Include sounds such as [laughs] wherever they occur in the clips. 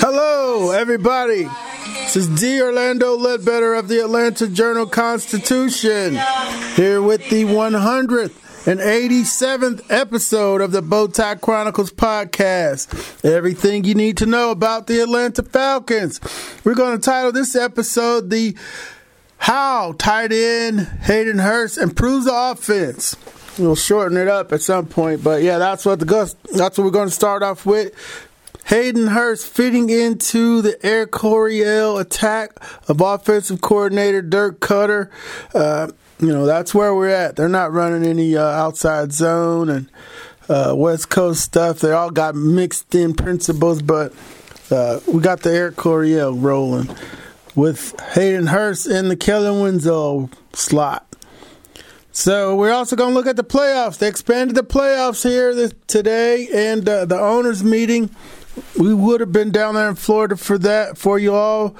Hello, everybody. This is D. Orlando Ledbetter of the Atlanta Journal Constitution, here with the 187th episode of the Bowtie Chronicles podcast. Everything you need to know about the Atlanta Falcons. We're going to title this episode the How Tight End Hayden Hurst Improves the Offense. We'll shorten it up at some point, but yeah, that's what the that's what we're going to start off with. Hayden Hurst fitting into the Air Coryell attack of offensive coordinator Dirk Koetter. Uh, you know, that's where we're at. They're not running any uh, outside zone and uh, West Coast stuff. They all got mixed in principles, but uh, we got the Air Coryell rolling with Hayden Hurst in the Kellen Winslow slot. So we're also going to look at the playoffs. They expanded the playoffs here this, today, and uh, the owners' meeting we would have been down there in Florida for that for you all.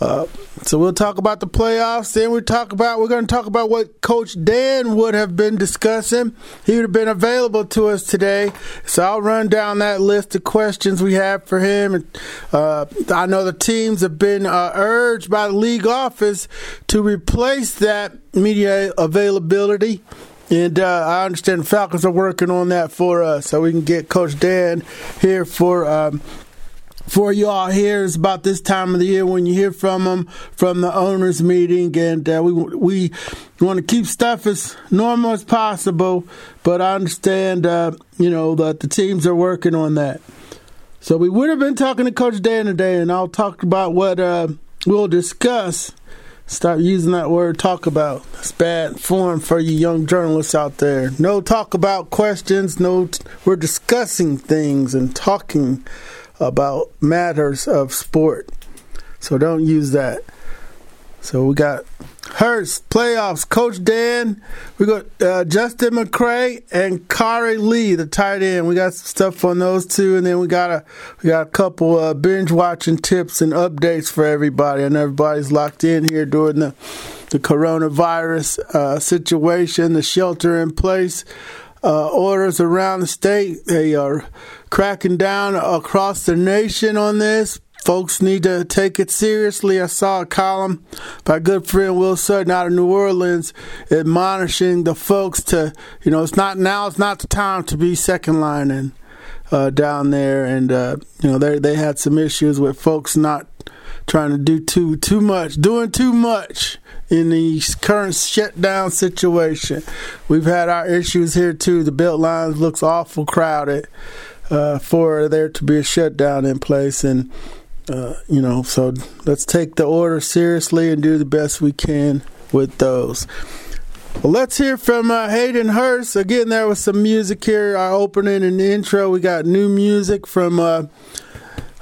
Uh, so we'll talk about the playoffs. Then we talk about we're going to talk about what Coach Dan would have been discussing. He would have been available to us today. So I'll run down that list of questions we have for him. Uh, I know the teams have been uh, urged by the league office to replace that media availability. And uh, I understand the Falcons are working on that for us, so we can get Coach Dan here for um, for y'all here. It's about this time of the year when you hear from them from the owners' meeting, and uh, we we want to keep stuff as normal as possible. But I understand, uh, you know, that the teams are working on that. So we would have been talking to Coach Dan today, and I'll talk about what uh, we'll discuss Stop using that word talk about. It's bad form for you young journalists out there. No talk about questions. No, t- we're discussing things and talking about matters of sport. So don't use that. So we got Hurst playoffs. Coach Dan. We got uh, Justin McCray and Khari Lee, the tight end. We got some stuff on those two, and then we got a we got a couple uh, binge watching tips and updates for everybody. And everybody's locked in here during the the coronavirus uh, situation, the shelter in place. Uh, orders around the state. They are cracking down across the nation on this folks need to take it seriously. I saw a column by good friend Will Sutton out of New Orleans admonishing the folks to, you know, it's not now. It's not the time to be second lining uh, down there, and uh, you know they they had some issues with folks not trying to do too too much, doing too much in the current shutdown situation. We've had our issues here too. The belt lines looks awful crowded uh, for there to be a shutdown in place, and uh, you know, so let's take the order seriously and do the best we can with those. Well, let's hear from uh, Hayden Hurst. Again, there was some music here, our opening and intro. We got new music from uh,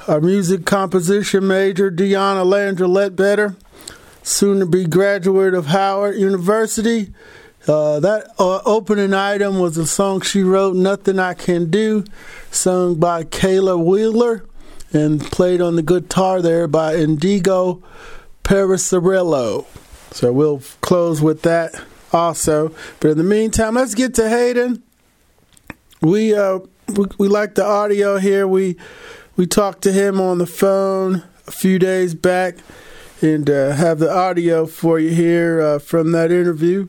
our music composition major, Deanna Landra Ledbetter, soon to be graduate of Howard University. Uh, that uh, opening item was a song she wrote, Nothing I Can Do, sung by Kayla Wheeler and played on the guitar there by Indigo Perisarello. So we'll close with that also. But in the meantime, let's get to Hayden. We uh we, we like the audio here. We we talked to him on the phone a few days back and uh, have the audio for you here uh, from that interview,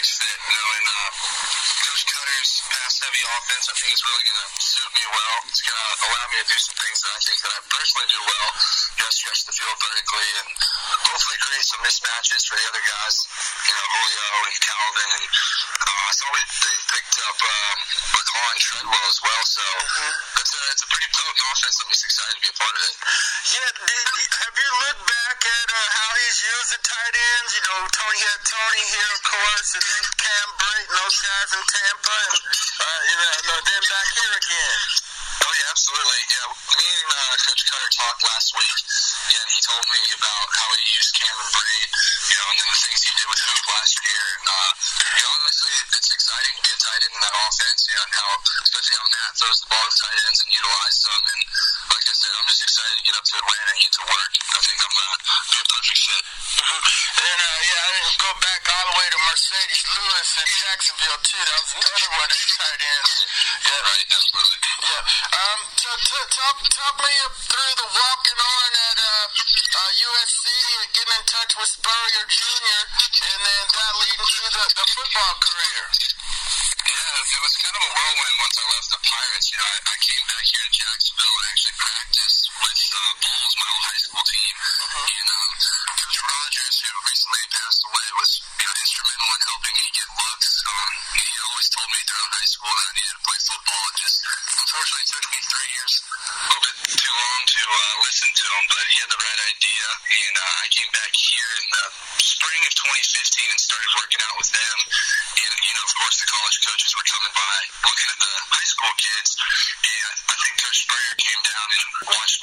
perfect fit, knowing uh, Coach Koetter's past heavy offense. I think it's really going to suit me well. It's going to allow me to do some things that I think that I personally do well. Just stretch the field vertically and hopefully create some mismatches for the other guys. You know, Julio and Calvin and uh, I saw we, they picked up um, McCall and Treadwell as well. So Mm-hmm. it's a it's a pretty potent offense. I'm just excited to be a part of it. Yeah, did, have you looked back at uh, how he's used the tight ends? You know, Tony had Tony here, of course, and then Cam Brate, those guys in Tampa, and uh, you know, then back here again. Oh yeah, absolutely. Yeah, me and uh, Coach Koetter talked last week, and he told me about how he used Cameron Brate, you know, and then the things he did with Hoop last year. And uh, you know, honestly, it's exciting to be a tight end in that offense, you know, and how especially how Matt throws the ball to tight ends and utilizes them. And like I said, I'm just excited to get up to Atlanta and get to work. I think I'm gonna be a perfect fit. [laughs] And uh, yeah, I didn't go back all the way to Marcedes Lewis in Jacksonville too. That was another one of tight ends. Yeah, right, absolutely. Yeah. Um. So t- talk talk me up through the walking on at uh, uh, USC and getting in touch with Spurrier Jr. and then that leading to the, the football career. Yeah, it was kind of a whirlwind once I left the Pirates. You know, I, I came back here to Jacksonville and actually practiced with uh, Bolles, my old high school team. And um, Coach Rogers, who always told me throughout high school that I needed to play football. It just unfortunately it took me three years, a little bit too long to uh, listen to him, but he had the right idea. And uh, I came back here in the spring of 2015 and started working out with them. And you know, of course, the college coaches were coming by looking at the high school kids. And I, think Coach Spurrier came down and watched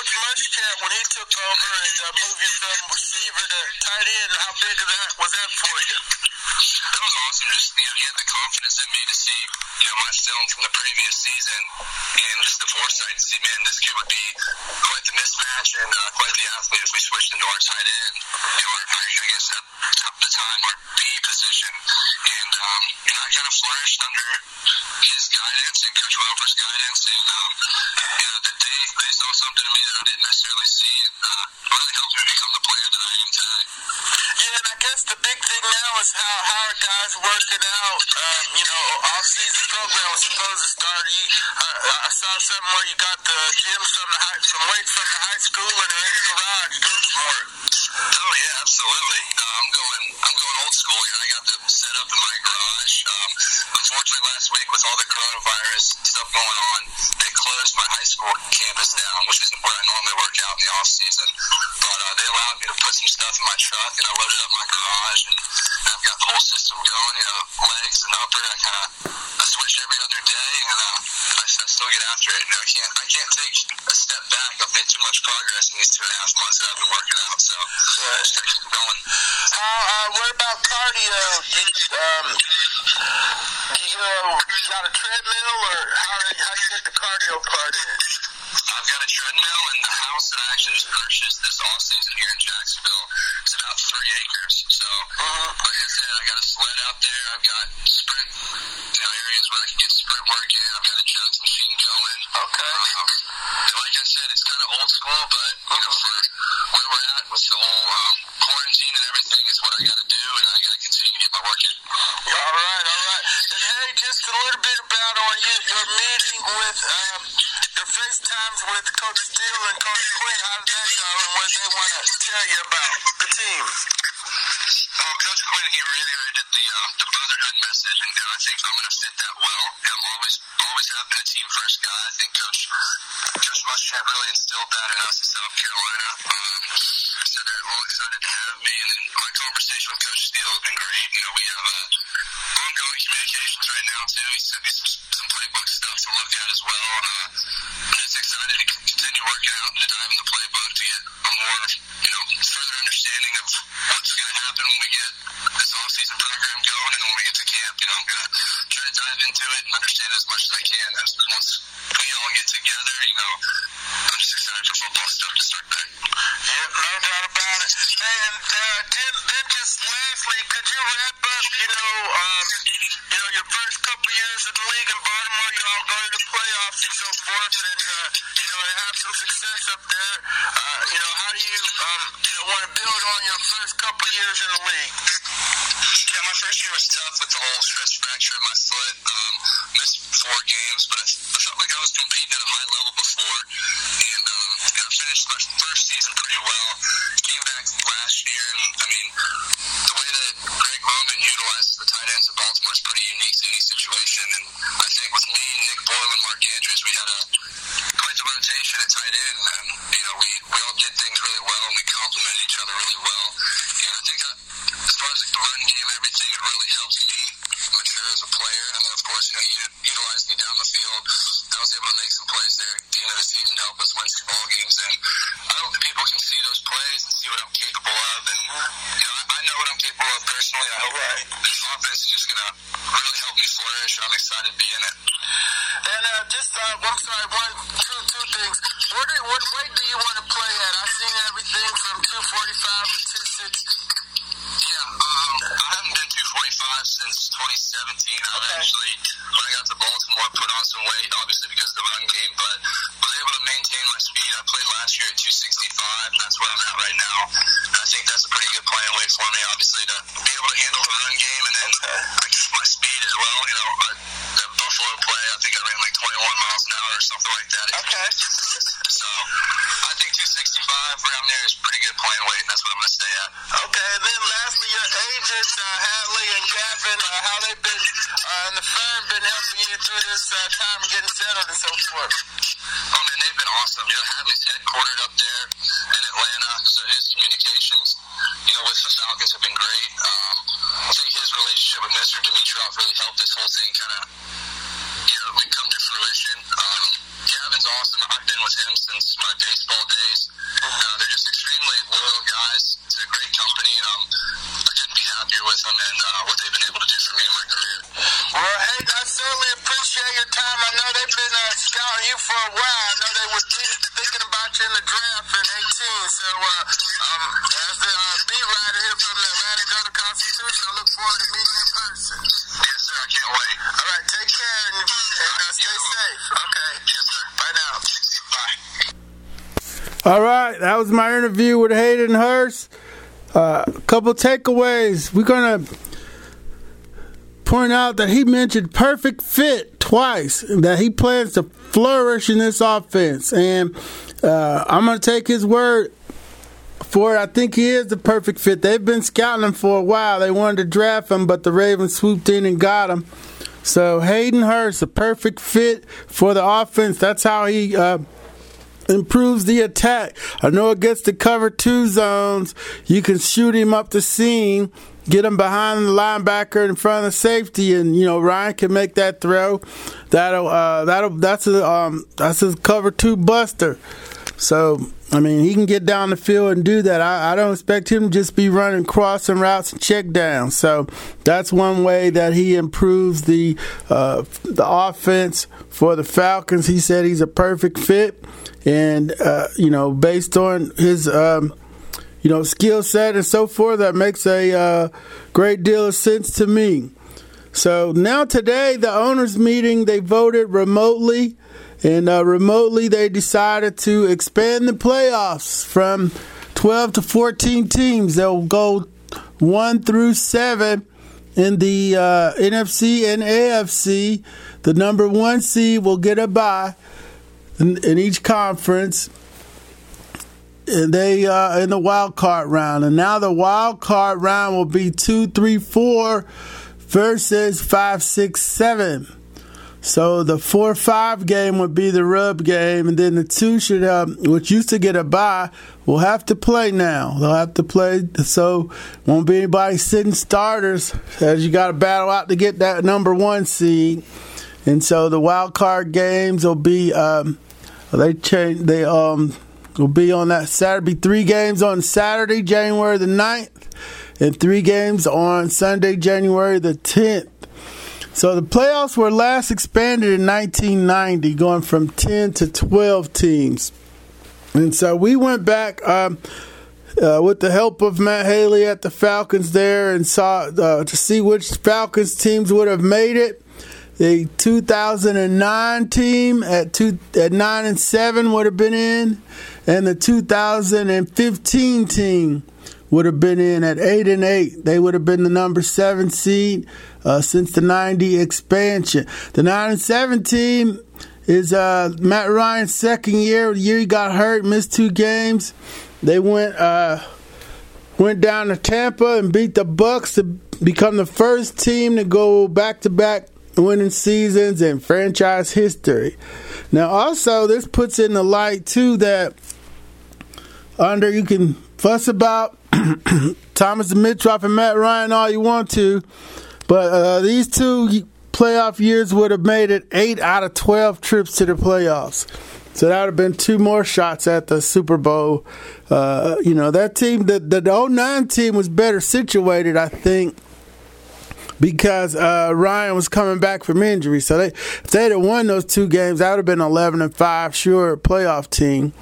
Coach Muschamp, when he took over and uh, moved you from receiver to tight end, how big of that was that for you? That was awesome. Just you know, he had the confidence in me to see you know my film from the previous season and just the foresight to see, man, this kid would be quite the mismatch and uh, quite the athlete if we switched into our tight end. You know, our, I guess at the time our B position, and um, you know, I kind of flourished under his guidance and Coach Roper's guidance, and um, you saw something in me that I didn't necessarily see, and uh, really helped me become the player that I am today. Guess the big thing now is how how are guys working out? Um, you know, off season program was supposed to start. Uh, I saw something where you got the gyms from the high, some weights from the high school and they're in the garage doing. Oh yeah, absolutely. Uh, I'm going. I'm going old school. I got them set up in my garage. Um, unfortunately, last week with all the coronavirus stuff going on, they closed my high school campus down, which is where I normally work out in the off season. But uh, they allowed me to put some stuff in my truck, and I loaded up my garage, and I've got the whole system going. You know, legs and upper. I kind of I switch every other day, and uh, I, I still get after it. You know, I can't. I can't take a step back. I've made too much progress in these two and a half months that I've been working out. So I just gotta keep going. How? Uh, what about cardio? You, um, you uh, got a treadmill or how how you get the cardio part in? I've got a treadmill in the house that I actually just purchased this off season here in Jacksonville. It's about three acres. So, like I said, I got a sled out there. I've got sprint, you know, areas where I can get sprint work in. I've got a jugs machine going. Okay. Um, like I said, it's kind of old school, but you know, for where we're at with the whole um, quarantine and everything, is what I got to do, and I got to continue to get my work in. All right, all right. And hey, just a little bit about on you, your meeting with um, FaceTimes with Coach Steele and Coach Quinn. How did that go, and what they want to tell you about the team? Oh, Coach Quinn, he reiterated the uh, the brotherhood message, and, I think I'm going to fit that well. I'm always always have been a team first guy. I think Coach Coach Muschamp really instilled that in us in South Carolina. Um, so they're all excited to have me, and my conversation with Coach Steele has been great. You know, we have uh, communications right now too. He sent me some, some playbook stuff to look at as well. Uh, I'm just excited to continue working out and to dive in the playbook to get a more you know further understanding of what's going to happen when we get this off-season program going, and when we get to camp, you know, I'm to try to dive into it and understand as much as I can. As really well, and I think that as far as like the run game and everything, it really helped me mature as a player. And then, of course, you know, you utilized me down the field. I was able to make some plays there at the end of the season to help us win some ball games. And I hope that people can see those plays and see what I'm capable of. And, you know, I, I know what I'm capable of personally. I hope that this offense is just going to really help me flourish. And I'm excited to be in it. Just, uh, I'm sorry, one, two, two things. What, what weight do you want to play at? I've seen everything from 245 to 260. That's what I'm to stay at. Okay, and then lastly, your agents, uh, Hadley and Gavin, uh, how they've been, uh, and the firm been helping you through this uh, time getting settled and so forth. Oh man, they've been awesome. You know, Hadley's headquartered up there in Atlanta, so his communications, you know, with the Falcons have been great. Um, I think his relationship with Mr. Dimitroff really helped this whole thing kind of, you know, come to fruition. Um, Gavin's awesome. I've been with him since my baseball days. Uh, they're just extremely loyal guys. It's a great company, and um, I couldn't be happier with them and uh, what they've been able to do for me in my career. Well, hey, I certainly appreciate your time. I know they've been uh, scouting you for a while. I know they were think- thinking about you in the draft in 18. So, uh, um, as the uh, beat writer here from the Atlanta Journal Constitution, I look forward to meeting you in person. Yes, sir. I can't wait. All right, take care and, and uh, stay safe. Okay. Yes, sir. Bye now. Bye. All right, that was my interview with Hayden Hurst. Uh, a couple takeaways. We're gonna point out that he mentioned perfect fit twice. That he plans to flourish in this offense, and uh, I'm gonna take his word for it. I think he is the perfect fit. They've been scouting him for a while. They wanted to draft him, but the Ravens swooped in and got him. So Hayden Hurst, a perfect fit for the offense. That's how he. Uh, improves the attack. I know against the cover two zones, you can shoot him up the seam, get him behind the linebacker in front of the safety, and you know Ryan can make that throw. That'll uh, that'll that's a um, that's a cover two buster. So I mean he can get down the field and do that. I, I don't expect him to just be running crossing routes and check down. So that's one way that he improves the uh, the offense for the Falcons. He said he's a perfect fit and uh, you know based on his um, you know skill set and so forth that makes a uh, great deal of sense to me so now today the owners meeting they voted remotely and uh, remotely they decided to expand the playoffs from 12 to 14 teams they'll go 1 through 7 in the uh, NFC and AFC the number 1 seed will get a bye in, in each conference. And they uh, in the wild card round, and now the wild card round will be two, three, four versus five, six, seven. So the four five game would be the rub game, and then the two should have, which used to get a bye, will have to play now. They'll have to play, so won't be anybody sitting starters as you got to battle out to get that number one seed. And so the wild card games will be um, they change they um will be on that Saturday. Three games on Saturday, January the 9th, and three games on Sunday, January the 10th. So the playoffs were last expanded in 1990, going from 10 to 12 teams. And so we went back um, uh, with the help of Matt Haley at the Falcons there and saw uh, to see which Falcons teams would have made it. The 2009 team at two at nine and seven would have been in, and the 2015 team would have been in at eight and eight. They would have been the number seven seed uh, since the '90 expansion. The nine and seven team is uh, Matt Ryan's second year. The year he got hurt, missed two games. They went uh, went down to Tampa and beat the Bucks to become the first team to go back to back winning seasons in franchise history. Now, also, this puts in the light too that under you can fuss about [coughs] Thomas Dimitroff and Matt Ryan all you want to, but uh, these two playoff years would have made it eight out of 12 trips to the playoffs. So that would have been two more shots at the Super Bowl. Uh, you know, that team, the, the, the 09 team was better situated, I think, because uh, Ryan was coming back from injury. So they, if they'd have won those two games, that would have been 11 and 5, sure, playoff team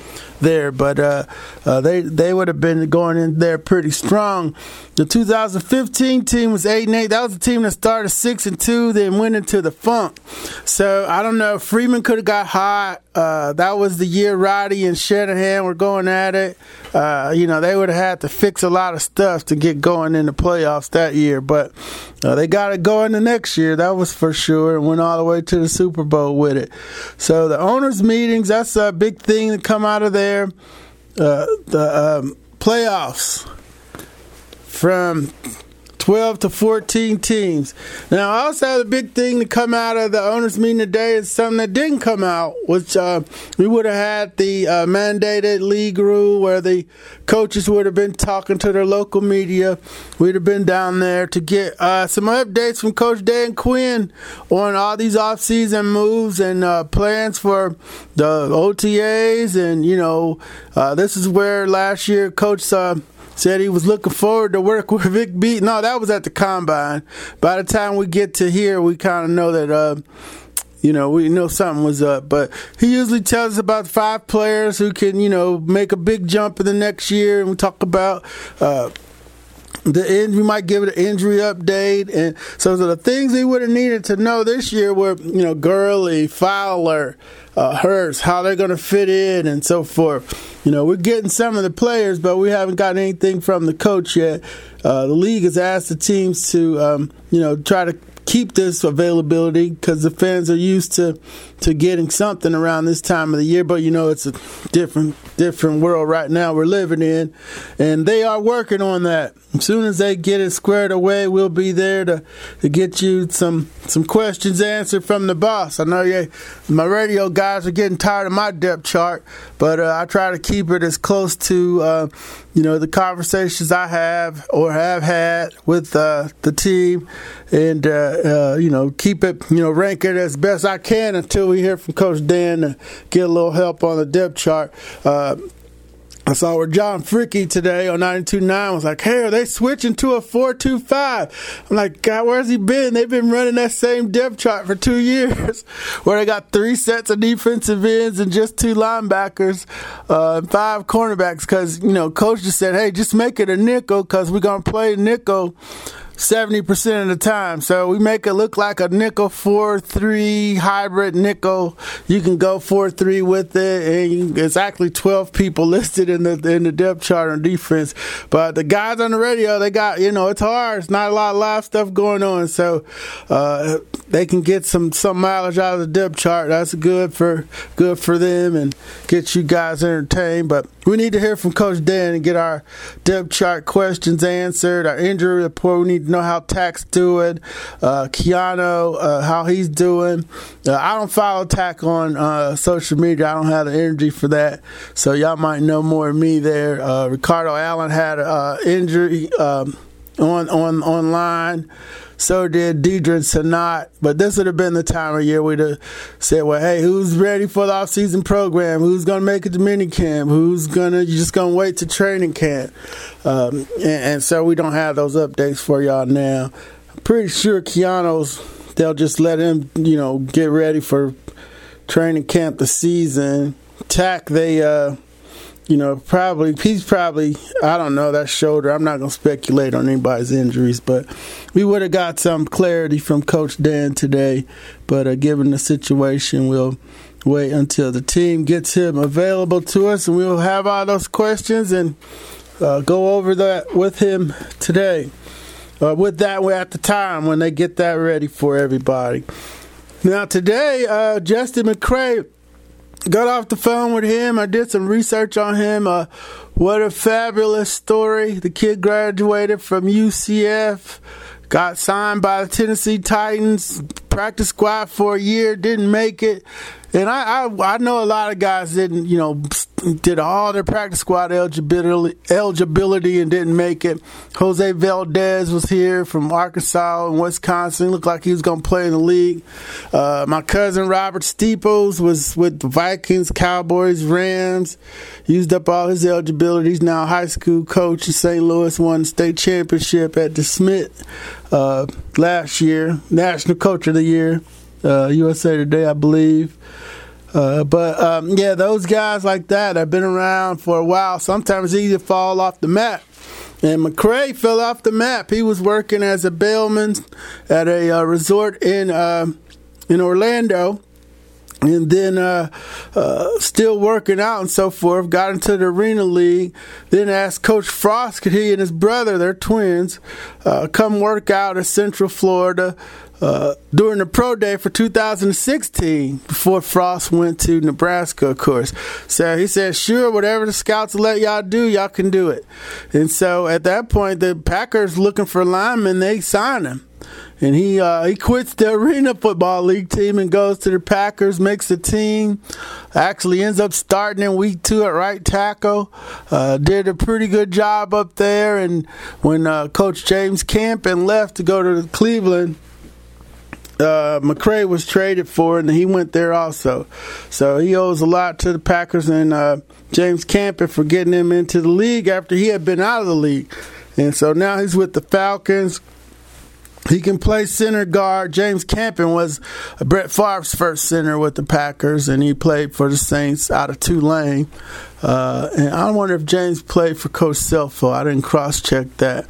there. But uh, uh, they they would have been going in there pretty strong. The 2015 team was eight and eight. That was a team that started six and two, then went into the funk. So I don't know. Freeman could have got hot. Uh, that was the year Roddy and Shanahan were going at it. Uh, you know, they would have had to fix a lot of stuff to get going in the playoffs that year. But uh, they got it going the next year. That was for sure. And went all the way to the Super Bowl with it. So the owners' meetings, that's a big thing to come out of there. Uh, the um, playoffs from 12 to 14 teams. Now, also the big thing to come out of the owners' meeting today is something that didn't come out, which uh, we would have had the uh, mandated league rule where the coaches would have been talking to their local media. We'd have been down there to get uh, some updates from Coach Dan Quinn on all these offseason moves and uh, plans for the OTAs. And, you know, uh, this is where last year Coach uh, said he was looking forward to work with Vic Beat. No, that was at the combine. By the time we get to here, we kind of know that. Uh, you know, we know something was up, but he usually tells us about five players who can, you know, make a big jump in the next year. And we talk about, uh, the end, we might give it an injury update, and so the things we would have needed to know this year were, you know, Gurley, Fowler, uh, Hurst, how they're going to fit in, and so forth. You know, we're getting some of the players, but we haven't gotten anything from the coach yet. Uh, the league has asked the teams to, um, you know, try to keep this availability because the fans are used to to getting something around this time of the year. But you know, it's a different different world right now we're living in, and they are working on that. As soon as they get it squared away, we'll be there to to get you some some questions answered from the boss. I know you, my radio guys are getting tired of my depth chart, but uh, I try to keep it as close to uh, you know the conversations I have or have had with uh, the team, and uh, uh, you know keep it you know rank it as best I can until we hear from Coach Dan to get a little help on the depth chart. Uh, I saw where John Fricke today on 92.9 was like, hey, are they switching to a 4-2-5? I'm like, God, where's he been? They've been running that same depth chart for two [laughs] years where they got three sets of defensive ends and just two linebackers, uh, five cornerbacks because, you know, coach just said, hey, just make it a nickel because we're going to play nickel 70% of the time. So we make it look like a nickel 4 3 hybrid nickel. You can go 4 3 with it, and it's actually 12 people [laughs] listed in the in the depth chart on defense. But the guys on the radio, they got, you know, it's hard. It's not a lot of live stuff going on. So uh, they can get some, some mileage out of the depth chart. That's good for good for them and get you guys entertained. But we need to hear from Coach Dan and get our depth chart questions answered, our injury report. We need know how Tak's doing, uh, Keanu, uh, how he's doing. Uh, I don't follow Tak on uh, social media. I don't have the energy for that. So y'all might know more of me there. Uh, Ricardo Allen had an uh, injury um, on on online. So did Deidre Sanat. But this would have been the time of year we'd have said, well, hey, who's ready for the off-season program? Who's going to make it to mini camp? Who's going to, just going to wait to training camp? Um, and, and, so we don't have those updates for y'all now. Pretty sure Keanu's, they'll just let him, you know, get ready for training camp the season. Tak, they, uh, you know, probably he's probably I don't know that shoulder. I'm not gonna speculate on anybody's injuries, but we would have got some clarity from Coach Dan today. But uh, given the situation, we'll wait until the team gets him available to us, and we'll have all those questions and uh, go over that with him today. Uh, with that, we're at the time when they get that ready for everybody. Now, today, uh, Justin McCray got off the phone with him. I did some research on him. Uh, what a fabulous story. The kid graduated from UCF, got signed by the Tennessee Titans, practice squad for a year, didn't make it. And I, I, I know a lot of guys didn't, you know, did all their practice squad eligibility, eligibility and didn't make it. Jose Valdez was here from Arkansas and Wisconsin. Looked like he was going to play in the league. Uh, my cousin Robert Steeples was with the Vikings, Cowboys, Rams. Used up all his eligibility. He's now a high school coach in St. Louis. Won state championship at DeSmet uh, last year. National Coach of the Year, uh, USA Today, I believe. Uh, but um, yeah, those guys like that have been around for a while. Sometimes easy to fall off the map. And McCray fell off the map. He was working as a bellman at a uh, resort in uh, in Orlando, and then uh, uh, still working out and so forth. Got into the Arena League. Then asked Coach Frost could he and his brother, they're twins, uh, come work out at Central Florida uh, during the pro day for 2016 before Frost went to Nebraska, of course. So he said, sure, whatever the scouts let y'all do, y'all can do it. And so at that point, the Packers looking for linemen, they sign him. And he uh, he quits the Arena Football League team and goes to the Packers, makes the team. Actually ends up starting in week two at right tackle. Uh, did a pretty good job up there. And when uh, Coach James Campen left to go to Cleveland, uh, McCray was traded for, and he went there also. So he owes a lot to the Packers and uh, James Campen for getting him into the league after he had been out of the league. And so now he's with the Falcons. He can play center guard. James Campen was Brett Favre's first center with the Packers, and he played for the Saints out of Tulane. Uh, and I wonder if James played for Coach Scelfo. I didn't cross check that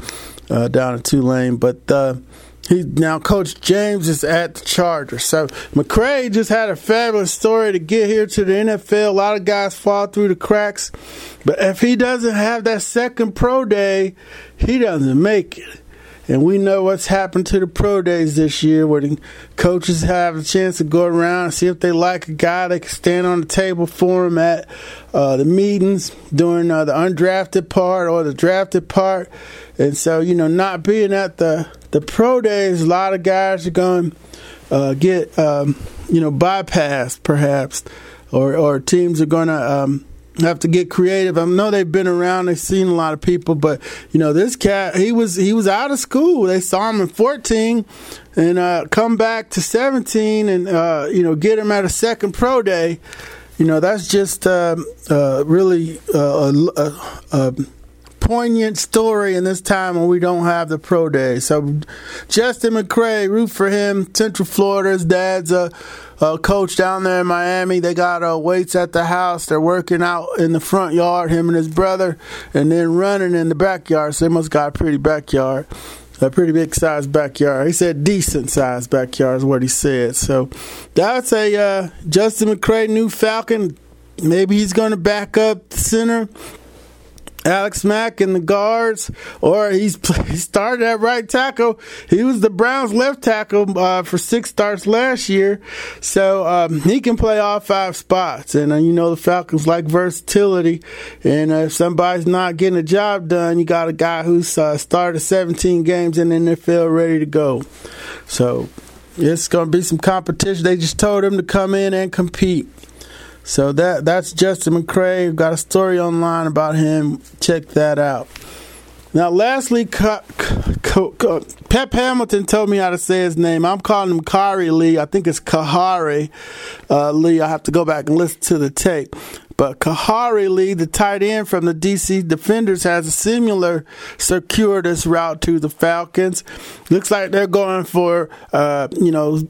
uh, down in Tulane, but uh, he now Coach James is at the Chargers. So McCray just had a fabulous story to get here to the NFL. A lot of guys fall through the cracks, but if he doesn't have that second pro day, he doesn't make it. And we know what's happened to the pro days this year, where the coaches have a chance to go around and see if they like a guy. They can stand on the table for him at uh, the meetings during uh, the undrafted part or the drafted part. And so, you know, not being at the the pro days, a lot of guys are going to uh, get, um, you know, bypassed perhaps, or or teams are going to. Um, have to get creative. I know they've been around, they've seen a lot of people, but you know this cat, he was he was out of school. They saw him in 14, and uh, come back to 17, and uh, you know get him at a second pro day. You know that's just uh, uh really uh, a, a, poignant story in this time when we don't have the pro day. So Justin McCray, root for him. Central Florida, his dad's a, a coach down there in Miami. They got uh, weights at the house. They're working out in the front yard, him and his brother, and then running in the backyard. So they must got a pretty backyard. A pretty big sized backyard. He said decent sized backyard is what he said. So that's a uh, Justin McCray new Falcon. Maybe he's going to back up the center Alex Mack in the guards, or he's he [laughs] started at right tackle. He was the Browns' left tackle uh, for six starts last year, so um, he can play all five spots. And uh, you know the Falcons like versatility, and uh, if somebody's not getting a job done, you got a guy who's uh, started 17 games in the NFL ready to go. So it's going to be some competition. They just told him to come in and compete. So that that's Justin McCray. We've got a story online about him. Check that out. Now, lastly, Pep Hamilton told me how to say his name. I'm calling him Khari Lee. I think it's Kahari uh, Lee. I have to go back and listen to the tape. But Kahari Lee, the tight end from the DC Defenders, has a similar circuitous route to the Falcons. Looks like they're going for, uh, you know,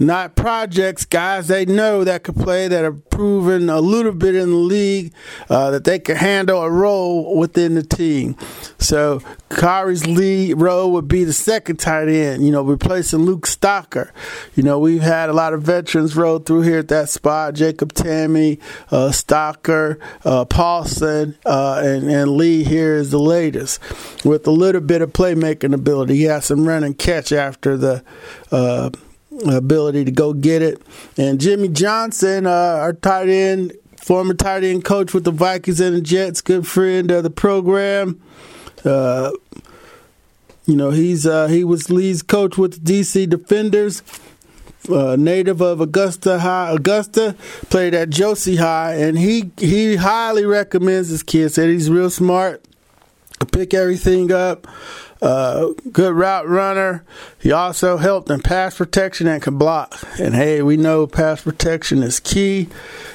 not projects, guys they know that could play, that have proven a little bit in the league, uh, that they can handle a role within the team. So Kyrie's lead role would be the second tight end, you know, replacing Luke Stocker. You know, we've had a lot of veterans roll through here at that spot Jacob Tamme, uh, Stocker, uh, Paulson, uh, and, and Lee here is the latest with a little bit of playmaking ability. He has some run and catch after the uh, ability to go get it. And Jimmy Johnson, uh, our tight end, former tight end coach with the Vikings and the Jets, good friend of the program. Uh, you know, he's uh, he was Lee's coach with the DC Defenders. Uh, native of Augusta High, Augusta, played at Josey High, and he he highly recommends his kid. Said he's real smart, pick everything up. Uh, good route runner. He also helped in pass protection and can block. And hey, we know pass protection is key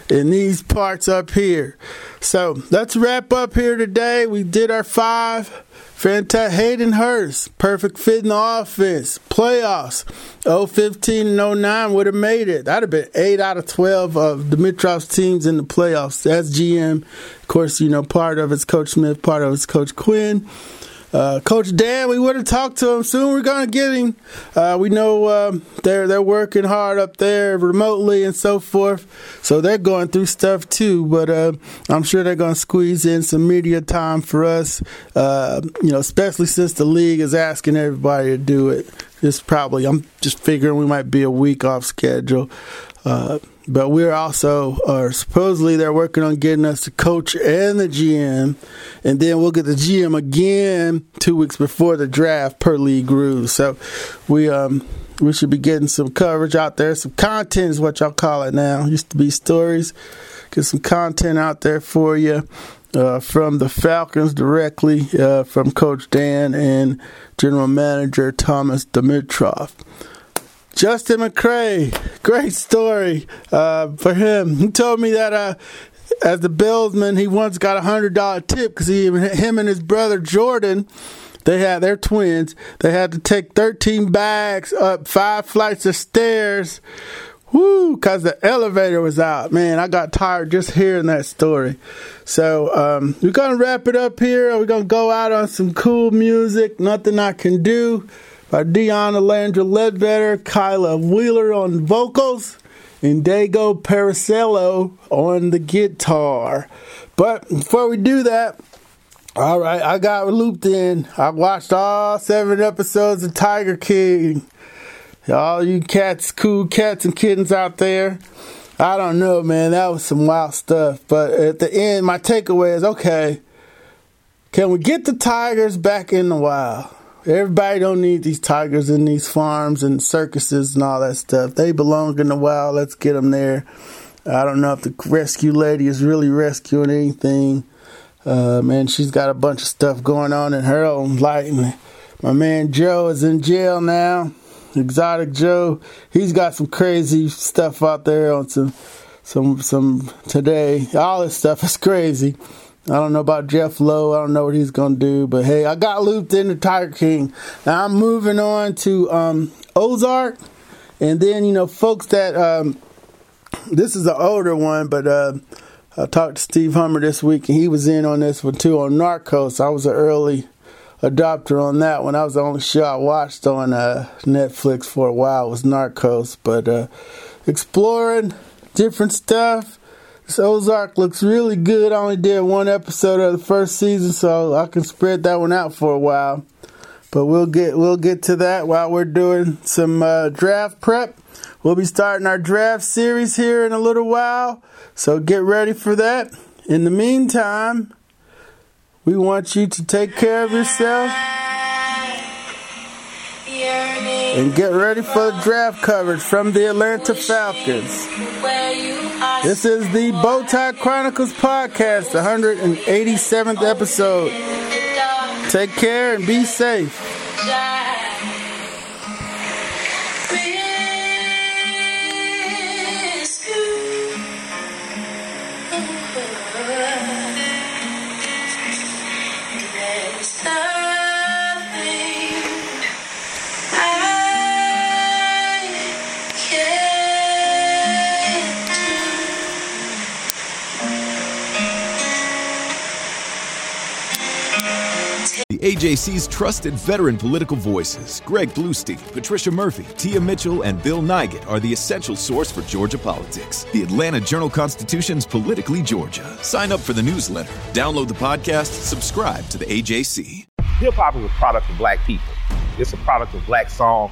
in these parts up here. So let's wrap up here today. We did our five. Fantastic. Hayden Hurst, perfect fit in the offense. Playoffs. 015 and 09 would have made it. That'd have been 8 out of 12 of Dimitroff's teams in the playoffs. That's GM. Of course, you know, part of it's Coach Smith, part of it's Coach Quinn. Uh, Coach Dan, we want to talk to him soon. We're gonna get him. Uh, we know um, they're they're working hard up there remotely and so forth, so they're going through stuff too. But uh, I'm sure they're gonna squeeze in some media time for us. Uh, you know, especially since the league is asking everybody to do it. It's probably I'm just figuring we might be a week off schedule. But we're also, or supposedly they're working on getting us the coach and the GM, and then we'll get the GM again two weeks before the draft per league rules. So we um we should be getting some coverage out there. Some content is what y'all call it now. Used to be stories. Get some content out there for you. Uh, from the Falcons directly uh, from Coach Dan and General Manager Thomas Dimitroff. Justin McCray, great story uh, for him. He told me that uh, as the Billsman, he once got a hundred dollar tip because he, him and his brother Jordan, they had they're twins. They had to take thirteen bags up five flights of stairs. Woo! Because the elevator was out. Man, I got tired just hearing that story. So um, we're gonna wrap it up here. We're gonna go out on some cool music. Nothing I can do by Deanna Landra Ledbetter, Kyla Wheeler on vocals, and Dago Paracello on the guitar. But before we do that, all right, I got looped in. I watched all seven episodes of Tiger King. All you cats, cool cats and kittens out there. I don't know, man. That was some wild stuff. But at the end, my takeaway is okay, can we get the tigers back in the wild? Everybody don't need these tigers in these farms and circuses and all that stuff. They belong in the wild. Let's get them there. I don't know if the rescue lady is really rescuing anything. Uh, man, she's got a bunch of stuff going on in her own life. My man Joe is in jail now. Exotic Joe, he's got some crazy stuff out there on some, some, some today. All this stuff is crazy. I don't know about Jeff Lowe. I don't know what he's gonna do, but hey, I got looped into Tiger King. Now I'm moving on to um, Ozark, and then you know, folks that um, this is an older one, but uh, I talked to Steve Hummer this week, and he was in on this one too on Narcos. I was an early adopter on that one. I was the only show I watched on uh, Netflix for a while was Narcos, but uh, exploring different stuff this Ozark looks really good. I only did one episode of the first season, so I can spread that one out for a while. But we'll get we'll get to that while we're doing some uh, draft prep. We'll be starting our draft series here in a little while, so get ready for that. In the meantime, we want you to take care of yourself and get ready for the draft coverage from the Atlanta Falcons. This is the Bowtie Chronicles podcast, 187th episode. Take care and be safe. AJC's trusted veteran political voices, Greg Bluestein, Patricia Murphy, Tia Mitchell, and Bill Nigut, are the essential source for Georgia politics. The Atlanta Journal Constitution's Politically Georgia. Sign up for the newsletter, download the podcast, subscribe to the AJC. Hip hop is a product of black people. It's a product of black song